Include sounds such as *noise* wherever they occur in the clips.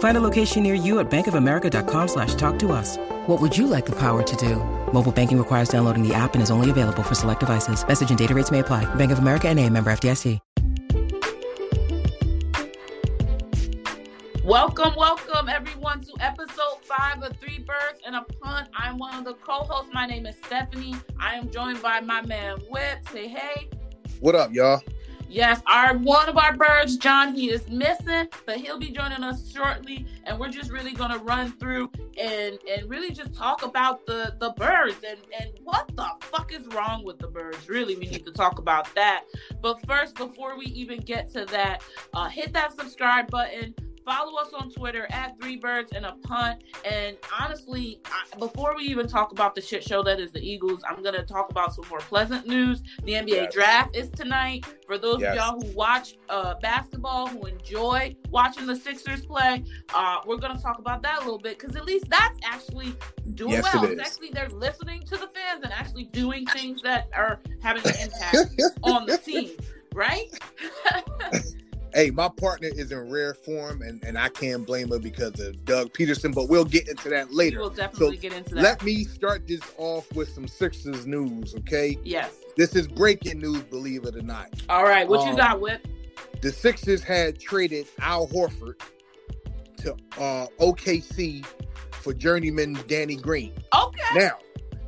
Find a location near you at bankofamerica.com slash talk to us. What would you like the power to do? Mobile banking requires downloading the app and is only available for select devices. Message and data rates may apply. Bank of America and a member FDIC. Welcome, welcome everyone to episode five of Three Birds and a Punt. I'm one of the co-hosts. My name is Stephanie. I am joined by my man Whip. Say hey. What up, y'all? Yes, our one of our birds, John, he is missing, but he'll be joining us shortly, and we're just really gonna run through and and really just talk about the the birds and and what the fuck is wrong with the birds. Really, we need to talk about that. But first, before we even get to that, uh, hit that subscribe button follow us on Twitter at Three Birds and a Punt. And honestly, I, before we even talk about the shit show that is the Eagles, I'm gonna talk about some more pleasant news. The NBA yes. draft is tonight. For those yes. of y'all who watch uh, basketball, who enjoy watching the Sixers play, uh, we're gonna talk about that a little bit because at least that's actually doing yes, well. It's actually they're listening to the fans and actually doing things that are having an impact *laughs* on the team, right? *laughs* Hey, my partner is in rare form, and, and I can't blame her because of Doug Pederson, but we'll get into that later. We'll definitely so get into that. Let me start this off with some Sixers news, okay? Yes. This is breaking news, believe it or not. All right, what um, you got, Whip? The Sixers had traded Al Horford to uh, OKC for journeyman Danny Green. Okay. Now,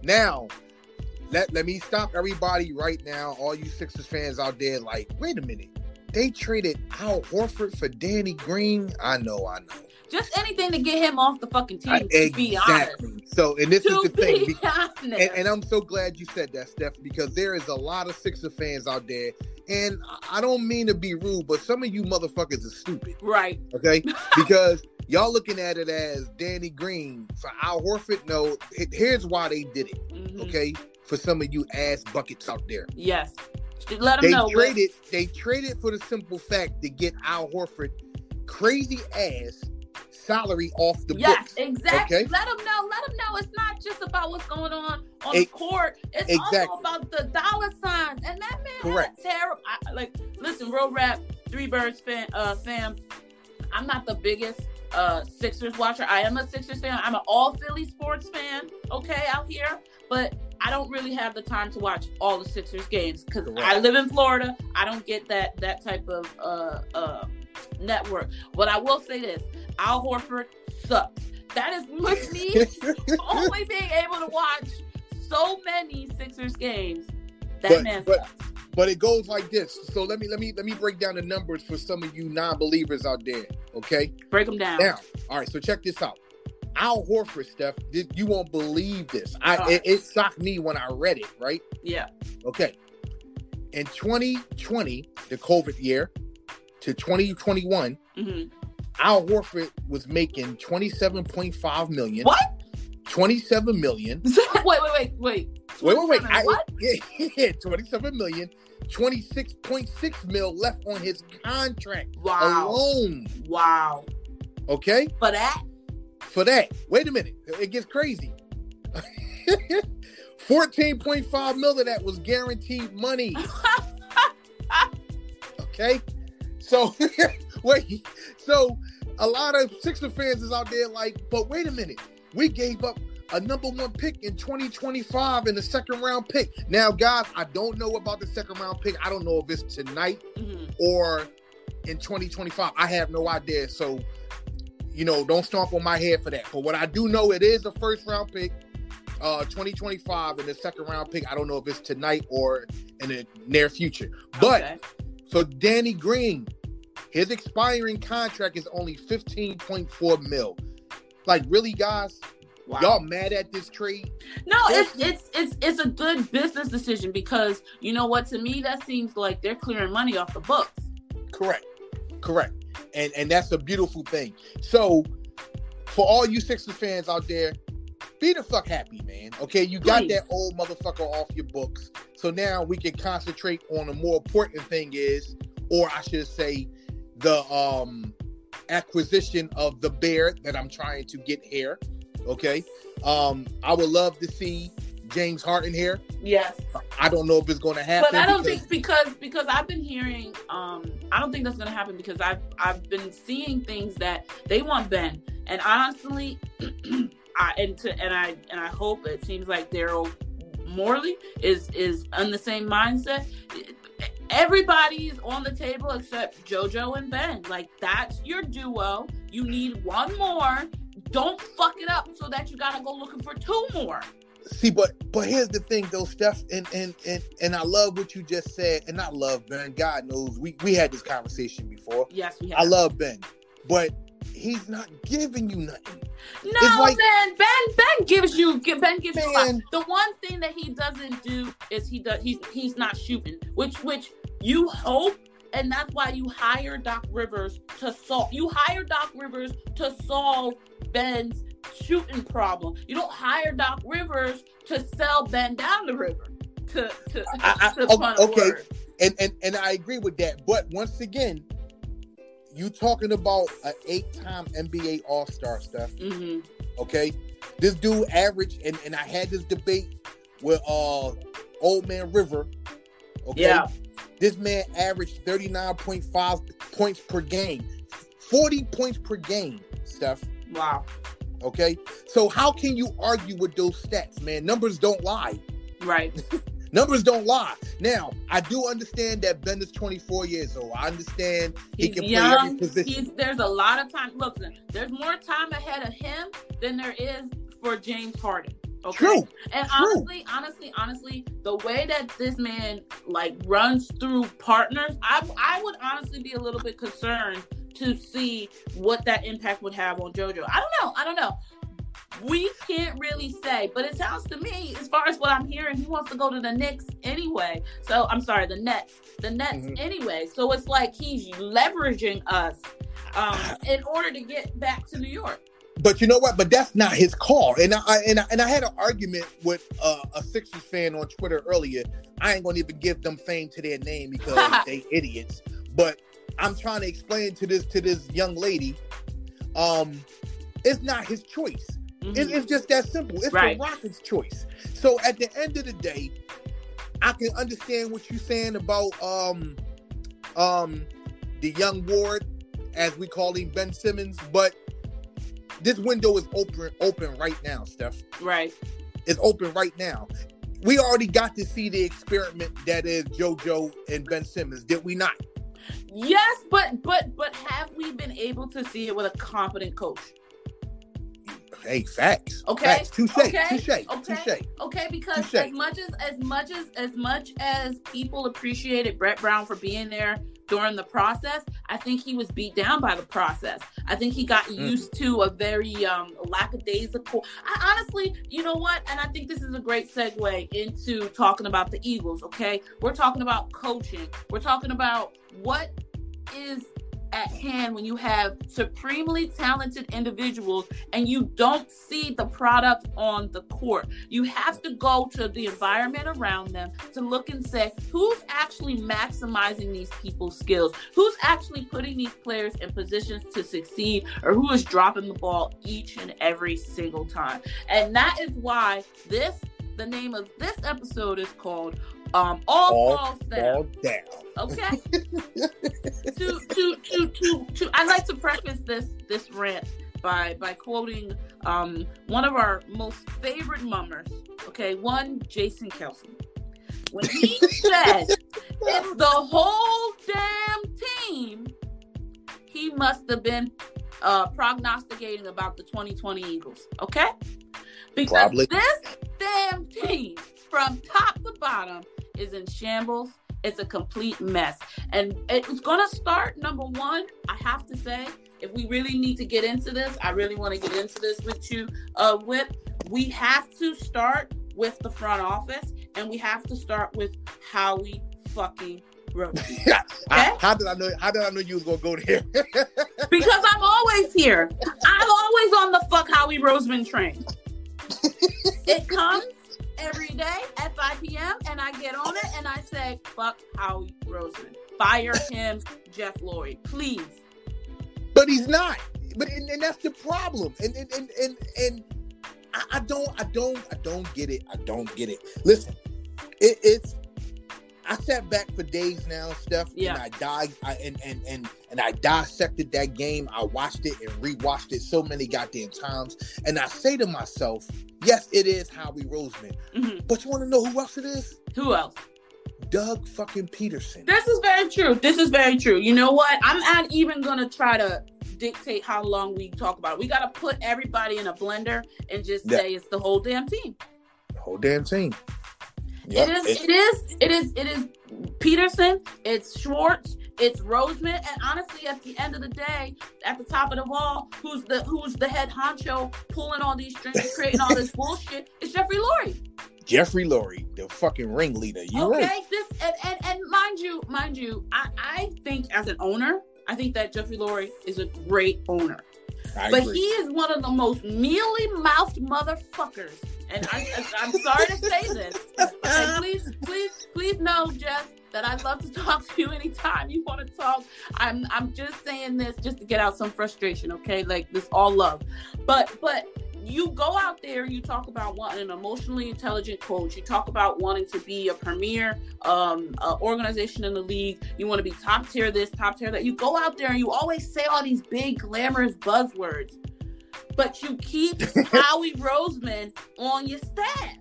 now, let, let me stop everybody right now, all you Sixers fans out there, like, wait a minute they traded Al Horford for Danny Green. I know, I know. Just anything to get him off the fucking team. Uh, exactly. So, and this to is the thing, and, and, I'm so glad you said that, Steph, because there is a lot of Sixer fans out there, and I don't mean to be rude, but some of you motherfuckers are stupid. Right. Okay. *laughs* Because y'all looking at it as Danny Green for Al Horford. No, here's why they did it. Mm-hmm. Okay. For some of you ass buckets out there. Yes. Let them they know. Traded. They traded for the simple fact to get Al Horford crazy ass salary off the yes, books. Yes, exactly. Okay? Let them know. Let them know it's not just about what's going on on it, the court. It's exactly. also about the dollar signs. And that man Correct. had terrible. I, like, listen, Road Rap, Three Birds fan, uh, fam. I'm not the biggest uh Sixers watcher. I am a Sixers fan. I'm an all Philly sports fan. Okay, out here, but I don't really have the time to watch all the Sixers games because I live in Florida. I don't get that that type of uh, uh, network. But I will say this: Al Horford sucks. That is with me *laughs* only being able to watch so many Sixers games. That but, man but, sucks. But it goes like this. So let me let me let me break down the numbers for some of you non-believers out there. Okay, break them down. Now, all right. So check this out. Al Horford, stuff. you won't believe this. I right. it, it shocked me when I read it. Right? Yeah. Okay. In 2020, the COVID year, to 2021, mm-hmm. Al Horford was making 27.5 million. What? 27 million. *laughs* wait, wait, wait, wait. Wait, wait, wait. I, what? *laughs* Yeah, yeah, 27 million. 26.6 mil left on his contract wow. alone. Wow. Okay? For that? For that. Wait a minute, it gets crazy. *laughs* 14.5 mil of that was guaranteed money. *laughs* okay, so *laughs* wait, so a lot of Sixer fans is out there like, but wait a minute, we gave up a number one pick in 2025 in the second round pick. Now, guys, I don't know about the second round pick. I don't know if it's tonight mm-hmm. or in 2025. I have no idea. So you know, don't stomp on my head for that. But what I do know, it is a first round pick, uh, 2025, and the second round pick. I don't know if it's tonight or in the near future. But okay. So Danny Green, his expiring contract is only 15.4 mil. Like, really, guys? Wow. Y'all mad at this trade? No, it's it's it's it's a good business decision because you know what? To me, that seems like they're clearing money off the books. Correct. Correct. And and that's a beautiful thing. So for all you Sixers fans out there, be the fuck happy, man. Okay, you got Please. that old motherfucker off your books. So now we can concentrate on the more important thing is, or I should say, the um acquisition of the bear that I'm trying to get here. Okay. Um, I would love to see James Harden here. Yes, I don't know if it's gonna happen. but I don't because- think because because I've been hearing um I don't think that's gonna happen because I've I've been seeing things that they want Ben and honestly *clears throat* I and to and I and I hope it seems like Daryl Morey is is on the same mindset. Everybody's on the table except JoJo and Ben. Like that's your duo. You need one more. Don't fuck it up so that you gotta go looking for two more. See, but but here's the thing though, Steph, and and and and I love what you just said, and I love Ben. God knows we we had this conversation before. Yes, we have. I love Ben, but he's not giving you nothing. No, It's like- Ben. Ben. Ben gives you. Ben gives you. a lot. The one thing that he doesn't do is he does. He's he's not shooting, which which you hope, and that's why you hire Doc Rivers to solve. You hire Doc Rivers to solve Ben's shooting problem. You don't hire Doc Rivers to sell Ben down the river. To to, I- I- to o- okay. And and and I agree with that. But once again, you talking about an eight-time NBA All-Star stuff. Mhm. Okay, this dude averaged, and and I had this debate with uh old man River. Okay, Yeah. this man averaged thirty nine point five points per game, forty points per game. Steph. Wow. Okay, so how can you argue with those stats, man? Numbers don't lie. Right. *laughs* Numbers don't lie. Now, I do understand that Ben is 24 years old. I understand he He's can play every position. He's, there's a lot of time. Look, there's more time ahead of him than there is for James Harden. Okay. True. And True. honestly, honestly, honestly, the way that this man like runs through partners, I I would honestly be a little bit concerned to see what that impact would have on JoJo. I don't know. I don't know. We can't really say, but it sounds to me, as far as what I'm hearing, he wants to go to the Knicks anyway. So I'm sorry, the Nets, the Nets Mhm. anyway. So it's like he's leveraging us um, in order to get back to New York. But you know what? But that's not his call. And I and I, and I had an argument with uh, a Sixers fan on Twitter earlier. I ain't gonna even give them fame to their name because *laughs* they idiots. But I'm trying to explain to this to this young lady, um, it's not his choice. Mhm. It- it's just that simple. It's Right. the Rockets' choice. So at the end of the day, I can understand what you're saying about um um the young Ward, as we call him, Ben Simmons, but this window is open open right now, Steph. right. It's open right now. We already got to see the experiment that is JoJo and Ben Simmons, did we not? Yes, but but but have we been able to see it with a competent coach? Hey, facts. Okay, Facts. Touche. okay, Touche. okay. Touche. Okay, because Touche. as much as as much as as much as people appreciated Brett Brown for being there during the process, I think he was beat down by the process. I think he got Mm. used to a very um lackadaisical. I honestly, you know what? And I think this is a great segue into talking about the Eagles. Okay, we're talking about coaching. We're talking about what is at hand when you have supremely talented individuals and you don't see the product on the court. You have to go to the environment around them to look and say who's actually maximizing these people's skills, who's actually putting these players in positions to succeed, or who is dropping the ball each and every single time. And that is why this, the name of this episode is called um, All, All Falls Down. Fall down. Okay. *laughs* to to to to to I like to preface this this rant by by quoting um one of our most favorite mummers, okay, one Jason Kelce. When he *laughs* said it's the whole damn team, he must have been uh prognosticating about the 2020 Eagles, okay? Because Probably. this damn team from top to bottom is in shambles It's a complete mess. And it's going to start, number one, I have to say, if we really need to get into this, I really want to get into this with you, uh, Whip. We have to start with the front office and we have to start with Howie fucking Roseman. *laughs* Okay? how did I know? How did I know you was gonna go there? *laughs* because I'm always here. I'm always on the fuck Howie Roseman train. *laughs* it comes every day at 5 p.m. and I get on it and I say, fuck Howie Roseman. Fire him, Jeff Lloyd, please. But he's not. But and, and that's the problem. And and and and, and I, I, don't I don't I don't get it. I don't get it. Listen, it, it's I sat back for days now, Steph, yeah. and I died I, and and and and I dissected that game. I watched it and rewatched it so many goddamn times, and I say to myself, yes, it is Howie Roseman, mm-hmm. but you want to know who else it is? Who else? Doug fucking Pederson. This is very true. This is very true. You know what? I'm not even gonna try to dictate how long we talk about it. We gotta put everybody in a blender and just yeah. say it's the whole damn team. The whole damn team. Yep. It is. It is. It is. It is. Pederson. It's Schwartz. It's Roseman. And honestly, at the end of the day, at the top of the wall, who's the who's the head honcho pulling all these strings, *laughs* creating all this bullshit? It's Jeffrey Lurie. Jeffrey Lurie, the fucking ringleader. You okay? Right. This and, and and mind you, mind you, I I think as an owner, I think that Jeffrey Lurie is a great owner. I but agree. he is one of the most mealy mouthed motherfuckers and I, am sorry to say this. Please, please, please know, Jeff, that I'd love to talk to you anytime you want to talk. I'm I'm just saying this just to get out some frustration, okay? Like this all love. But but you go out there, you talk about wanting an emotionally intelligent coach. You talk about wanting to be a premier um, uh, organization in the league. You want to be top tier this, top tier that. You go out there and you always say all these big, glamorous buzzwords but you keep *laughs* Howie Roseman on your staff.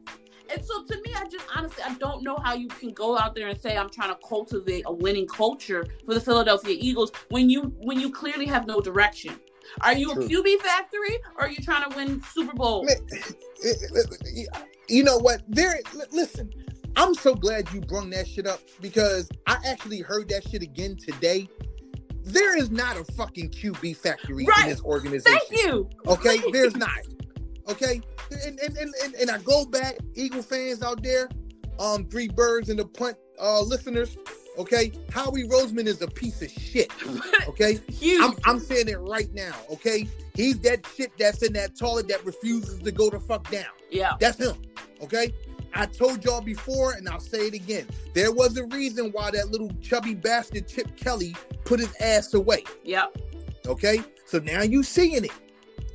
And so to me, I just honestly I don't know how you can go out there and say I'm trying to cultivate a winning culture for the Philadelphia Eagles when you when you clearly have no direction. Are you True. a QB factory or are you trying to win Super Bowl? You know what? There listen, I'm so glad you brung that shit up because I actually heard that shit again today there is not a fucking QB factory right. in this organization. Thank you. Okay, there's not. Okay, and and, and and and I go back, Eagle fans out there, um, three birds and the punt uh listeners. Okay, Howie Roseman is a piece of shit. *laughs* Okay, I'm, I'm saying it right now. Okay, he's that shit that's in that toilet that refuses to go the fuck down. Yeah, that's him. Okay, I told y'all before, and I'll say it again. There was a reason why that little chubby bastard Chip Kelly put his ass away. Yep. Okay. So now you seeing it.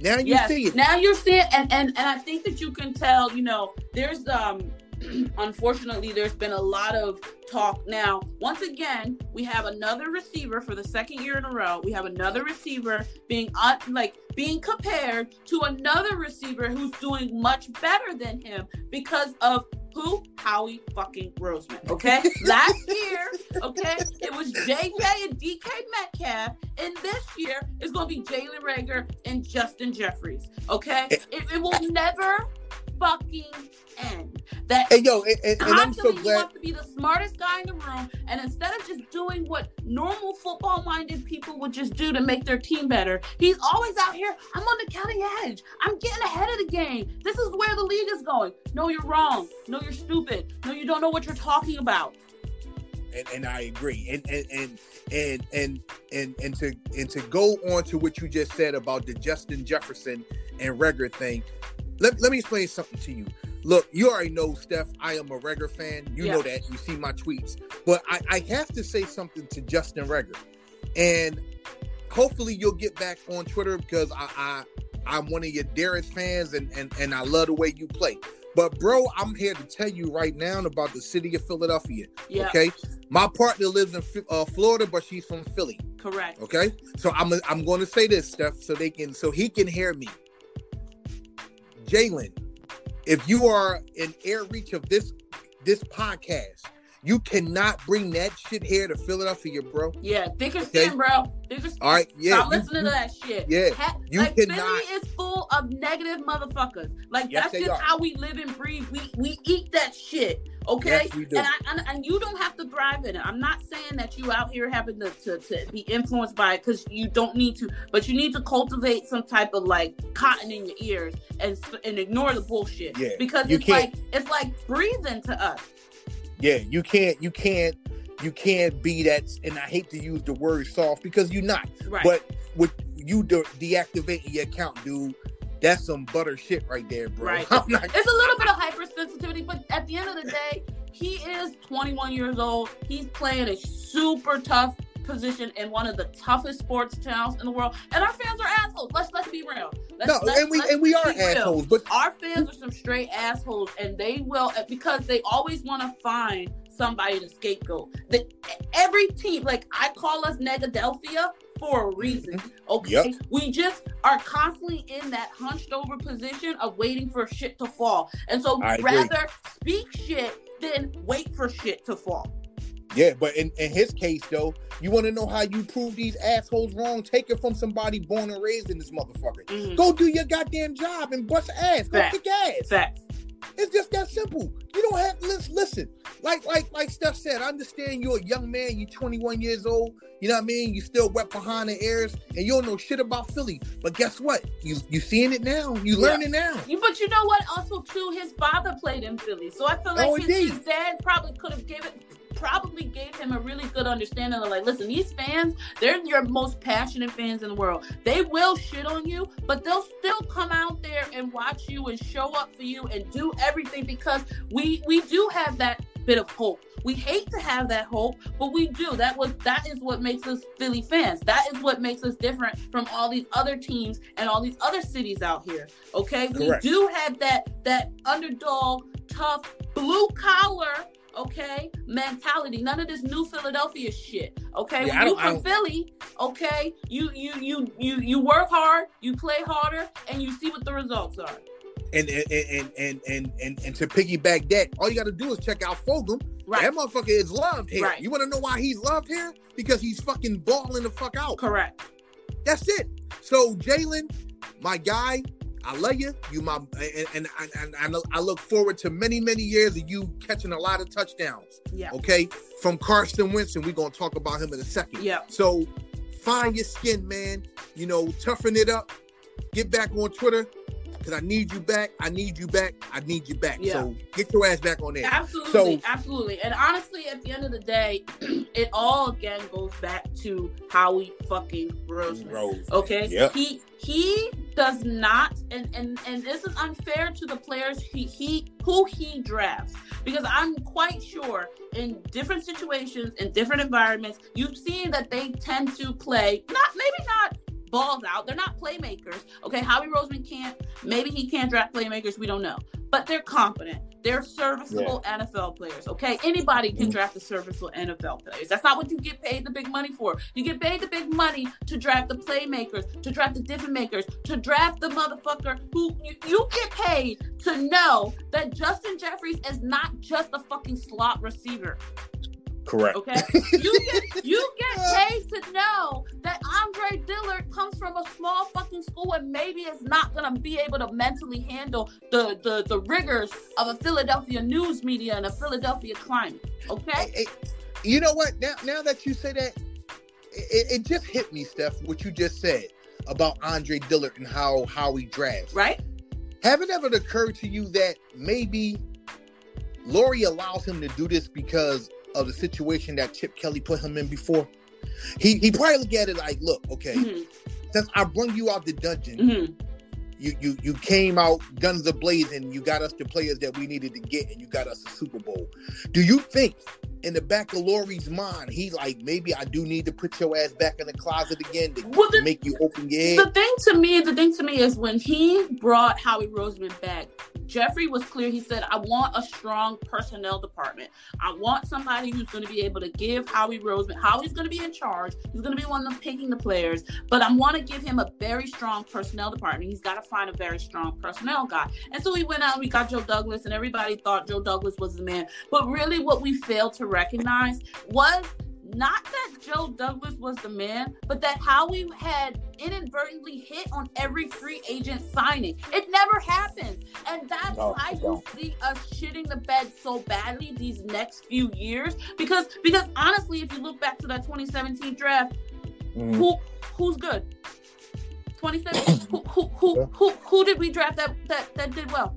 Now you yes. see it. Now you're seeing, and, and and I think that you can tell. You know, there's um *clears throat* unfortunately, there's been a lot of talk. Now, once again, we have another receiver for the second year in a row. We have another receiver being un- like being compared to another receiver who's doing much better than him because of who? Howie fucking Roseman. Okay. *laughs* Last year, okay, it was JJ and DK Metcalf, and this year it's gonna be Jalen Reagor and Justin Jeffries. Okay. Eh. It, it will never fucking end. That hey, yo, and, and, and I'm so glad. he wants to be the smartest guy in the room, and instead of just doing what normal football-minded people would just do to make their team better, he's always out here. I'm on the cutting edge. I'm getting ahead of the game. This is where the league is going. No, you're wrong. No, you're stupid. No, you don't know what you're talking about. And, and I agree. And and and and and and and to and to go on to what you just said about the Justin Jefferson and Reagor thing, let, let me explain something to you. Look, you already know, Steph, I am a Reagor fan. You yeah. know that. You see my tweets. But I, I have to say something to Justin Reagor. And hopefully you'll get back on Twitter because I, I I'm one of your dearest fans and, and, and I love the way you play. But bro, I'm here to tell you right now about the city of Philadelphia. Yeah. Okay, my partner lives in uh, Florida, but she's from Philly. Correct. Okay, so I'm I'm going to say this, Steph, so they can so he can hear me. Jalen, if you are in air reach of this this podcast, you cannot bring that shit here to Philadelphia, bro. Yeah, thicker okay? skin, bro. Thicker skin. All right, yeah. Stop you, listening you, to that shit. Yeah, ha- you like, cannot. Philly is full of negative motherfuckers. Like yes, that's just are. how we live and breathe. We we eat that shit. Okay, Yes, and, I, and and you don't have to thrive in it. I'm not saying that you out here having to to, to be influenced by it because you don't need to, but you need to cultivate some type of like cotton in your ears and and ignore the bullshit. Yeah, because it's can't- like it's like breathing to us. Yeah, you can't, you can't, you can't be that. And I hate to use the word soft because you're not. Right. But with you de- deactivating your account, dude, that's some butter shit right there, bro. Right. *laughs* Not. It's a little bit of hypersensitivity, but at the end of the day, he is 21 years old. He's playing a super tough position in one of the toughest sports towns in the world, and our fans are assholes. Let's let's be real. Let's, No, let's- and we and we are be real. assholes, but Our fans are some straight assholes, and they will because they always want to find somebody to scapegoat. The, every team, like I call us Negadelphia for a reason. Okay, Mm-hmm. Yep. we just are constantly in that hunched over position of waiting for shit to fall, and so I we'd agree. rather speak shit than wait for shit to fall. yeah, but in, in his case though, you want to know how you prove these assholes wrong? Take it from somebody born and raised in this motherfucker. Mhm. Go do your goddamn job and bust ass. Go Facts. kick ass. Facts. It's just that simple. You don't have listen. Listen, like like like Steph said. I understand you're a young man. You're 21 years old. You know what I mean. You still wet behind the ears, and you don't know shit about Philly. But guess what? You you seeing it now. You Yeah. learning now. You, but you know what? Also, too, his father played in Philly, so I feel oh, like Oh, his, his dad probably could have given, probably gave him a really good understanding of like, listen, these fans, they're your most passionate fans in the world. They will shit on you, but they'll still come out there and watch you and show up for you and do everything because we we do have that bit of hope. We hate to have that hope, but we do. That was that is what makes us Philly fans. That is what makes us different from all these other teams and all these other cities out here. Okay, Correct. we do have that that underdog, tough, blue collar. Okay, mentality. None of this new Philadelphia shit. Okay, Yeah, when you from Philly, okay, you you you you you work hard, you play harder, and you see what the results are. And and and and and and, and to piggyback that, all you got to do is check out Fogum. Right. That motherfucker is loved here. Right. You want to know why he's loved here? Because he's fucking balling the fuck out. Correct. That's it. So Jalen, my guy, I love you. You my and and, and, and I look forward to many many years of you catching a lot of touchdowns. Yeah. Okay, from Carson Wentz, and we're gonna talk about him in a second. Yeah. So find your skin, man. You know, toughen it up. Get back on Twitter. Cause I need you back. I need you back. I need you back. Yeah. So get your ass back on there. Absolutely, So- absolutely. And honestly, at the end of the day, *clears throat* it all again goes back to Howie fucking Roseman. Rose. Okay. Yep. He he does not and and and this is unfair to the players he he who he drafts because I'm quite sure in different situations in different environments you've seen that they tend to play not maybe not balls out. They're not playmakers. Okay Howie Roseman can't. Maybe he can't draft playmakers. We don't know. But they're competent. They're serviceable NFL players. Okay anybody can draft the serviceable NFL players. That's not what you get paid the big money for. You get paid the big money to draft the playmakers to draft the different makers to draft the motherfucker who you, you get paid to know that Justin Jeffries is not just a fucking slot receiver Correct. Okay, you get you get paid to know that Andre Dillard comes from a small fucking school and maybe is not gonna be able to mentally handle the the, the rigors of a Philadelphia news media and a Philadelphia climate. Okay, you know what? Now, now that you say that, it, it just hit me, Steph. What you just said about Andre Dillard and how how he drafts. right? Have it ever occurred to you that maybe Lurie allows him to do this because of the situation that Chip Kelly put him in before? He he probably look at it like, look, okay, hmm since I brung you out the dungeon, hmm you you you came out guns a blazing. You got us the players that we needed to get, and you got us a Super Bowl. Do you think in the back of Lurie's mind, he like maybe I do need to put your ass back in the closet again to, Well, the- make you open your head? The thing to me, the thing to me is when he brought Howie Roseman back, Jeffrey was clear. He said, I want a strong personnel department. I want somebody who's going to be able to give Howie Roseman, Howie's going to be in charge. He's going to be one of them picking the players, but I want to give him a very strong personnel department. He's got to find a very strong personnel guy. And so we went out and we got Joe Douglas, and everybody thought Joe Douglas was the man. But really, what we failed to recognize was not that Joe Douglas was the man, but that Howie had inadvertently hit on every free agent signing. It never happens. And that's No, why you see us shitting the bed so badly these next few years. Because because honestly, if you look back to that 2017 draft, Mhm. who who's good? 2017 who, who, who, who, who did we draft that, that that did well?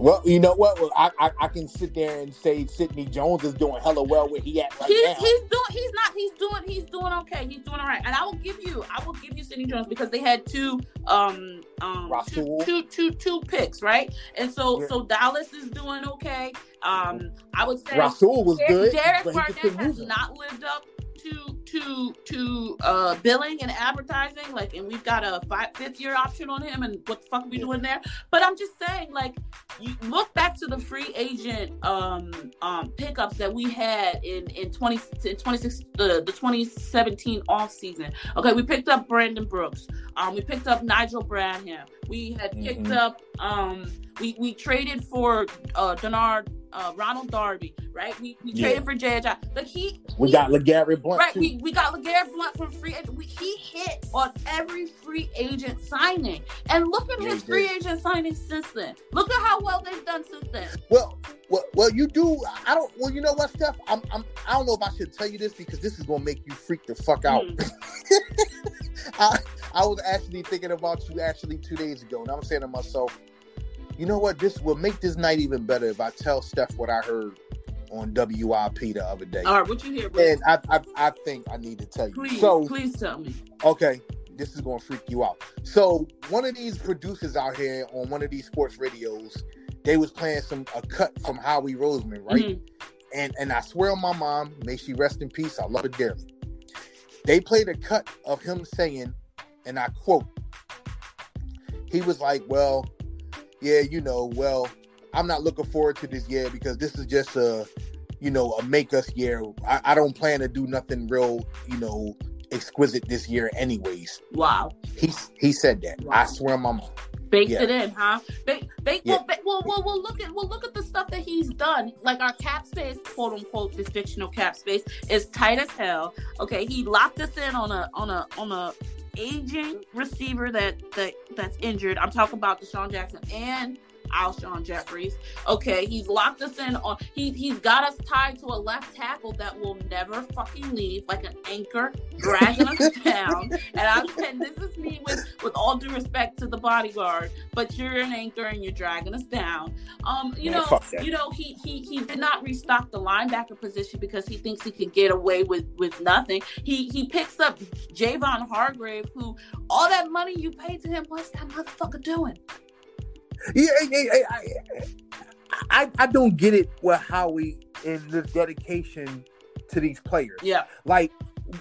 Well, you know what? Well, I, I I can sit there and say Sidney Jones is doing hella well where he at right he's now. he's doing he's not he's doing he's doing okay he's doing all right and I will give you I will give you Sidney Jones because they had two um um two, two two two picks right and so Yeah. so Dallas is doing okay um I would say Rasul was Der- good, Derek Barnett has not lived up to to to uh billing and advertising like and we've got a five, fifth year option on him and what the fuck are we doing there. But i'm just saying like you look back to the free agent um um pickups that we had in in 20 in 26 the the 2017 off season. Okay we picked up brandon brooks. Um we picked up nigel bradham. We had picked Mhm. up um we we traded for uh denard uh ronald darby right we, we Yeah. traded for J.J. like he We he- got LeGarrette Blunt Right, too. we, we got LeGarrette Blunt from free agent. We, he hit on every free agent signing. And look at Yeah, his free agent signing since then. Look at how well they've done since then. Well, well, well, you do. I don't. Well, you know what, Steph? I'm, I'm. I don't know if I should tell you this because this is gonna make you freak the fuck out. Mm. *laughs* I, I was actually thinking about you actually two days ago, and I'm saying to myself, you know what? This will make this night even better if I tell Steph what I heard on WIP the other day. All right, what you hear, bro? And I, I, I think I need to tell you. Please, so, please tell me. okay, this is gonna freak you out. So, one of these producers out here on one of these sports radios, they was playing some a cut from Howie Roseman, right? Mhm. and and I swear on my mom, may she rest in peace. I love her dearly. They played a cut of him saying, and I quote, he was like, "Well, yeah, you know, well, I'm not looking forward to this year because this is just a, you know, a make us year. I, I don't plan to do nothing real, you know, exquisite this year, anyways." Wow. He he said that. I swear on my mom. Baked Yeah. it in, huh? Bake, bake, Yeah. well, well, well, well, look at, well, look at the stuff that he's done. Like our cap space, quote unquote, this fictional cap space is tight as hell. Okay, he locked us in on a, on a, on a aging receiver that that that's injured. I'm talking about DeSean Jackson and Alshon Jeffery. Okay, he's locked us in on. He he's got us tied to a left tackle that will never fucking leave, like an anchor, dragging us *laughs* down. And I'm saying this is me with with all due respect to the bodyguard, but you're an anchor and you're dragging us down. Um, you Man, know, you know, he he he did not restock the linebacker position because he thinks he could get away with with nothing. He he picks up Javon Hargrave, who all that money you paid to him, what's that motherfucker doing? Yeah, yeah, I, I, I don't get it with Howie and this dedication to these players. Yeah. Like,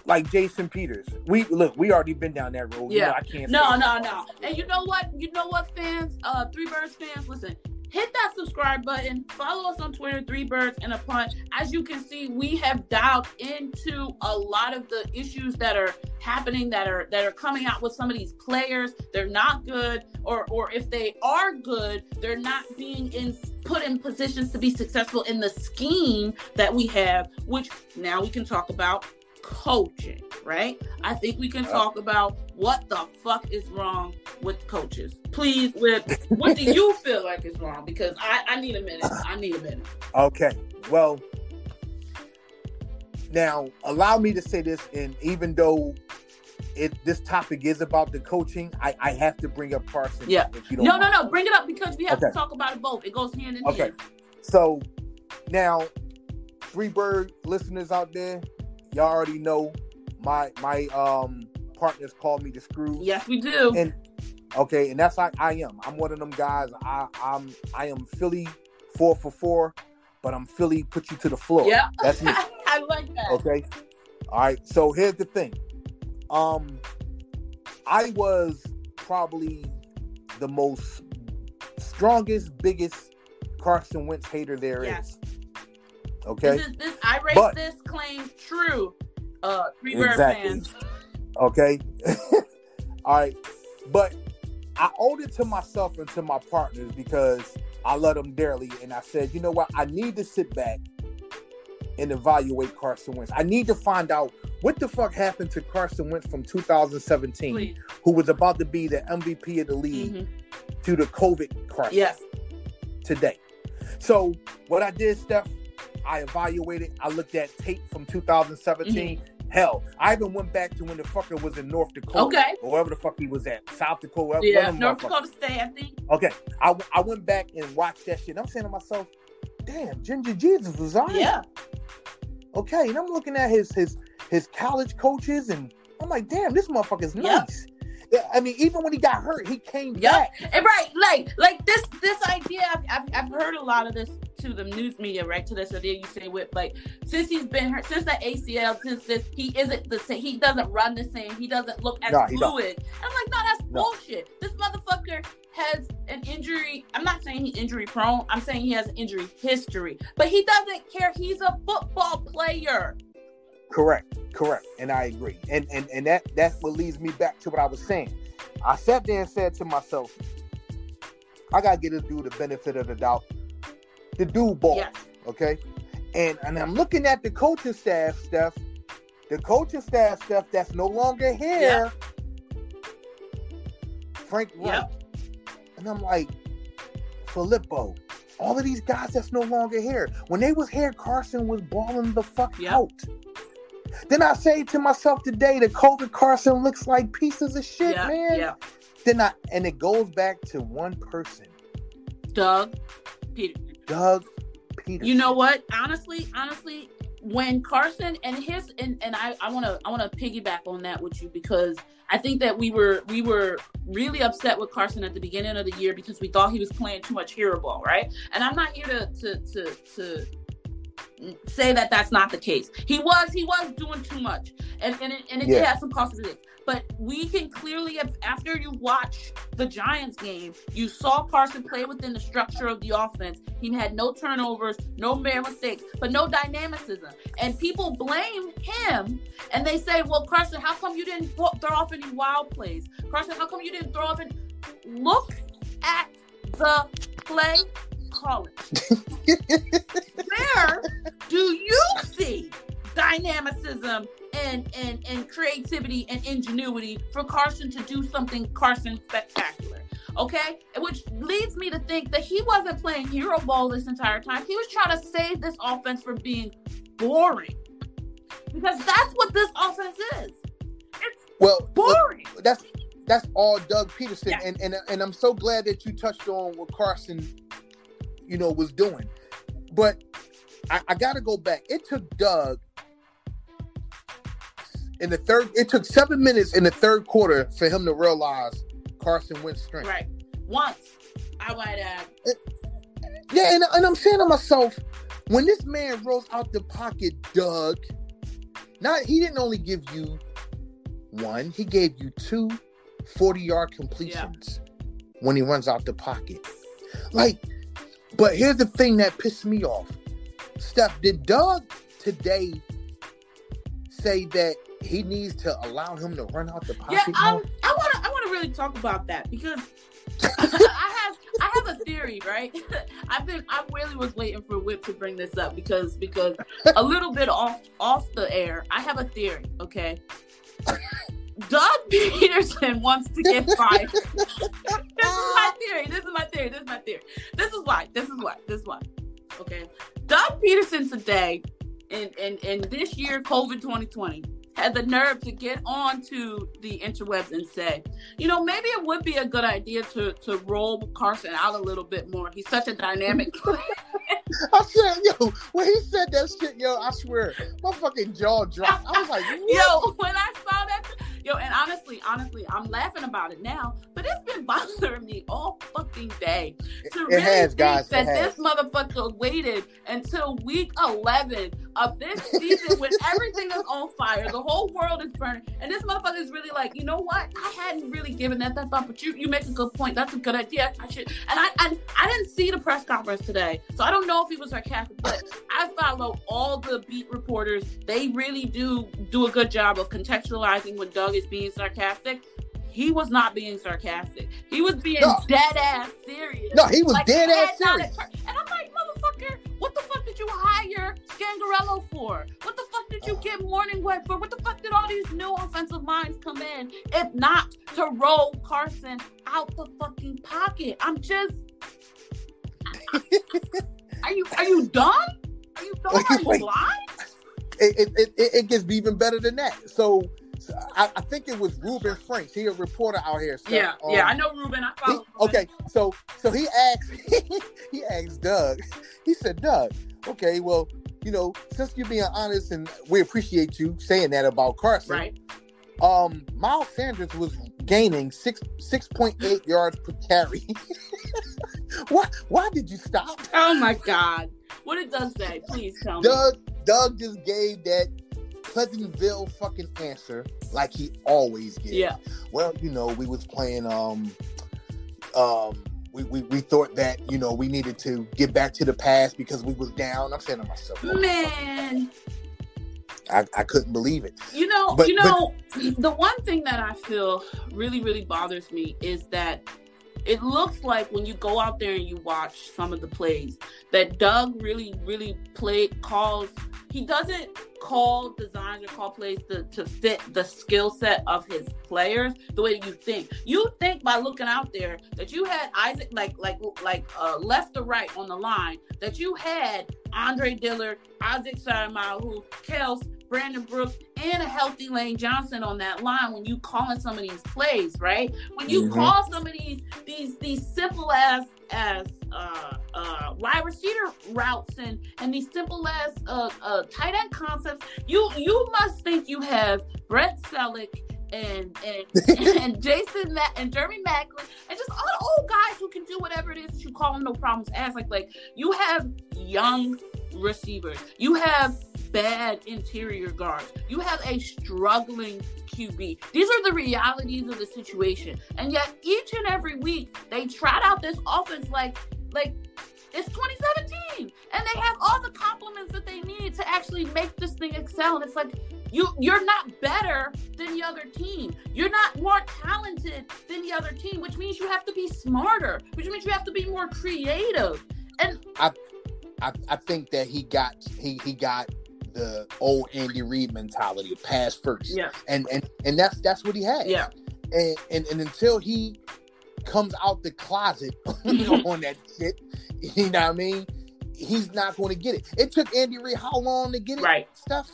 like Jason Peters. We look, we already been down that road. You Yeah. know, I can't. No, no, no. And you know what? You know what, fans? Uh, Three Birds fans, listen. Hit that subscribe button. Follow us on Twitter, Three Birds and a Punt. As you can see, we have dialed into a lot of the issues that are happening, that are that are coming out with some of these players. They're not good, or or if they are good, they're not being in put in positions to be successful in the scheme that we have. Which now we can talk about coaching, right? I think we can talk about what the fuck is wrong with coaches. Please, with what do you feel like is wrong? Because I, I need a minute. I need a minute. Okay. Well, now allow me to say this, and even though it this topic is about the coaching, I, I have to bring up Carson. Yeah. If you don't No, no, no. Bring it up because we have to talk about it both. It goes hand in Okay. hand. Okay. So now, three bird listeners out there, y'all already know my my um partners call me the screw. Yes, we do. And okay, and that's like I am. I'm one of them guys. I I'm I am Philly four for four, but I'm Philly put you to the floor. yeah. That's me. *laughs* I like that. Okay. All right. So here's the thing. Um, I was probably the most strongest, biggest Carson Wentz hater there is. Okay. This is this I raise But- this claim true. Uh Three Bird Exactly. fans. Okay. *laughs* All right. But I owed it to myself and to my partners because I love them dearly. And I said, you know what? I need to sit back and evaluate Carson Wentz. I need to find out what the fuck happened to Carson Wentz from 2017, Please. who was about to be the MVP of the league Mhm. to the COVID crisis Yes. today. So what I did, Steph, I evaluated. I looked at tape from 2017. Mm-hmm. Hell, I even went back to when the fucker was in North Dakota, Okay. or wherever the fuck he was at, South Dakota. wherever- Yeah. North. Dakota State, I think. Okay, I, I went back and watched that shit. I'm saying to myself, damn, Ginger Jesus was on. Yeah. Okay, and I'm looking at his his his college coaches, and I'm like, damn, this motherfucker's Yep. nice. I mean, even when he got hurt, he came Yep. back. And right, like, like this, this idea. I've, I've, I've heard a lot of this to the news media, right? To this idea you say with like, since he's been hurt, since the ACL, since this, he isn't the same. He doesn't run the same. He doesn't look as No, fluid. I'm like, no, that's No. bullshit. This motherfucker has an injury. I'm not saying he's injury prone. I'm saying he has an injury history, but he doesn't care. He's a football player. Correct, correct, and I agree. And and and that that's what leads me back to what I was saying. I sat there and said to myself, I gotta get this dude the benefit of the doubt. The dude ball, Yes. okay? And and I'm looking at the coaching staff, Steph. The coaching staff, Steph, that's no longer here. Frank Reich. Yep. And I'm like, Filippo, all of these guys that's no longer here. When they was here, Carson was balling the fuck Yep. out. Then I say to myself today, the COVID Carson looks like pieces of shit, Yeah. man. Yeah. Then I and it goes back to one person, Doug Peter. Doug Pederson. You know what? Honestly, honestly, when Carson and his and, and I, I wanna I wanna piggyback on that with you because I think that we were we were really upset with Carson at the beginning of the year because we thought he was playing too much hero ball, right? And I'm not here to to to, to say that that's not the case. He was he was doing too much, and and it, and it did have some cost of it. But we can clearly, have- after you watch the Giants game, you saw Carson play within the structure of the offense. He had no turnovers, no mere mistakes, but no dynamicism. And people blame him, and they say, "Well, Carson, how come you didn't throw throw off any wild plays? Carson, how come you didn't throw off any?" Look at the play calling. *laughs* Where do you see dynamicism and, and and creativity and ingenuity for Carson to do something Carson spectacular? Okay, which leads me to think that he wasn't playing hero ball this entire time. He was trying to save this offense from being boring, because that's what this offense is. It's well, boring. that's that's all Doug Pederson, Yeah. and and and I'm so glad that you touched on what Carson, you know, was doing. But I, I got to go back. It took Doug in the third. It took seven minutes in the third quarter for him to realize Carson Wentz's strength. Right. Once, I might add. Uh, yeah, and, and I'm saying to myself, when this man rolls out the pocket, Doug, not he didn't only give you one, he gave you two 40 yard completions when he runs out the pocket. Like, but here's the thing that pissed me off. Steph, did Doug today say that he needs to allow him to run out the Yeah, pocket? um. I want to. I want to really talk about that because *laughs* I have. I have a theory, right? *laughs* I've been. I really was waiting for Whip to bring this up because because a little bit off off the air. I have a theory. Okay. *laughs* Doug Pederson wants to get fired. *laughs* this is my theory. This is my theory. This is my theory. This is why. This is why. This is why. Okay. Doug Pederson today, in in in this year, COVID 2020, had the nerve to get onto the interwebs and say, you know, maybe it would be a good idea to to roll Carson out a little bit more. He's such a dynamic *laughs* player. I said, yo, when he said that shit, yo, I swear, my fucking jaw dropped. I was like, *laughs* what? Yo, when I saw that, yo, and honestly, honestly, I'm laughing about it now, but it's been *laughs* bothering me all fucking day to It really has, think guys, that this motherfucker waited until week 11 of this season when everything is on fire, the whole world is burning, and this motherfucker is really like, you know what? I hadn't really given that that thought, but you you make a good point. That's a good idea. I should, and I and I didn't see the press conference today, so I don't know if he was sarcastic, but I follow all the beat reporters. They really do do a good job of contextualizing when Doug is being sarcastic. He was not being sarcastic. He was being No. dead ass serious. No, he was Like, dead ass serious. per- And I'm like, motherfucker, What the fuck did you hire Scangarello for? What the fuck did you Uh. get Morningwood for? What the fuck did all these new offensive minds come in if not to roll Carson out the fucking pocket? I'm just. *laughs* are you are you dumb? Are you dumb? Are you blind? it, it, it, it gets even better than that. So I, I think it was Reuben Franks. He a reporter out here. Steph. Yeah, Um, yeah. I know Reuben. I he- follow. Reuben. okay, so so he asked *laughs* he asked Doug. He said, Doug, okay, well, you know, since you're being honest and we appreciate you saying that about Carson. Right. Um, Miles Sanders was gaining six six point eight yards per carry. *laughs* why why did you stop? Oh my God. What it does say? Please tell me. Doug Doug just gave that Pleasantville fucking answer like he always gives. Yeah. Well, you know, we was playing um um we, we, we thought that, you know, we needed to get back to the past because we was down. I'm saying to myself, Man, I, I couldn't believe it. you know, But- you know, *clears throat* the one thing that I feel really, really bothers me is that it looks like when you go out there and you watch some of the plays that Doug really, really played calls. He doesn't call designs or call plays to, to fit the skill set of his players the way you think. You think by looking out there that you had Isaac like like like uh, left or right on the line that you had Andre Dillard, Isaac Seumalo, Kelce, Brandon Brooks, and a healthy Lane Johnson on that line when you calling some of these plays, right? When you Mhm. call some of these these these simple as as uh uh wide receiver routes and and these simple as uh uh tight end concepts, you you must think you have Brent Celek and and *laughs* and Jason Ma- and Jeremy Maclin and just all the old guys who can do whatever it is that you call them no problems ask like like you have young receivers. You have bad interior guards. You have a struggling QB these are the realities of the situation. And yet each and every week they trot out this offense like like it's 2017 and they have all the compliments that they need to actually make this thing excel. And it's like you you're not better than the other team. You're not more talented than the other team, which means you have to be smarter, which means you have to be more creative. And I, I I think that he got he he got the old Andy Reid mentality, pass first. yeah, And and and that's that's what he had. yeah, and, and and until he comes out the closet *laughs* on that *laughs* shit, you know what I mean? He's not going to get it. It took Andy Reid how long to get it? right. Stuff.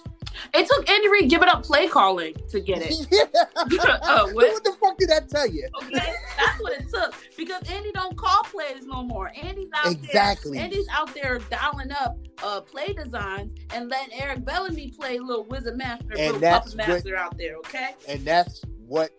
It took Andy Reid giving up play calling to get it. *laughs* yeah. Uh, *laughs* what? what the fuck did that tell you? Okay, that's what it took because Andy don't call plays no more. Andy's out Exactly. there. Andy's out there dialing up uh, play designs and letting Eric Bieniemy play little wizard master, And little puppet what- master out there. Okay, And that's what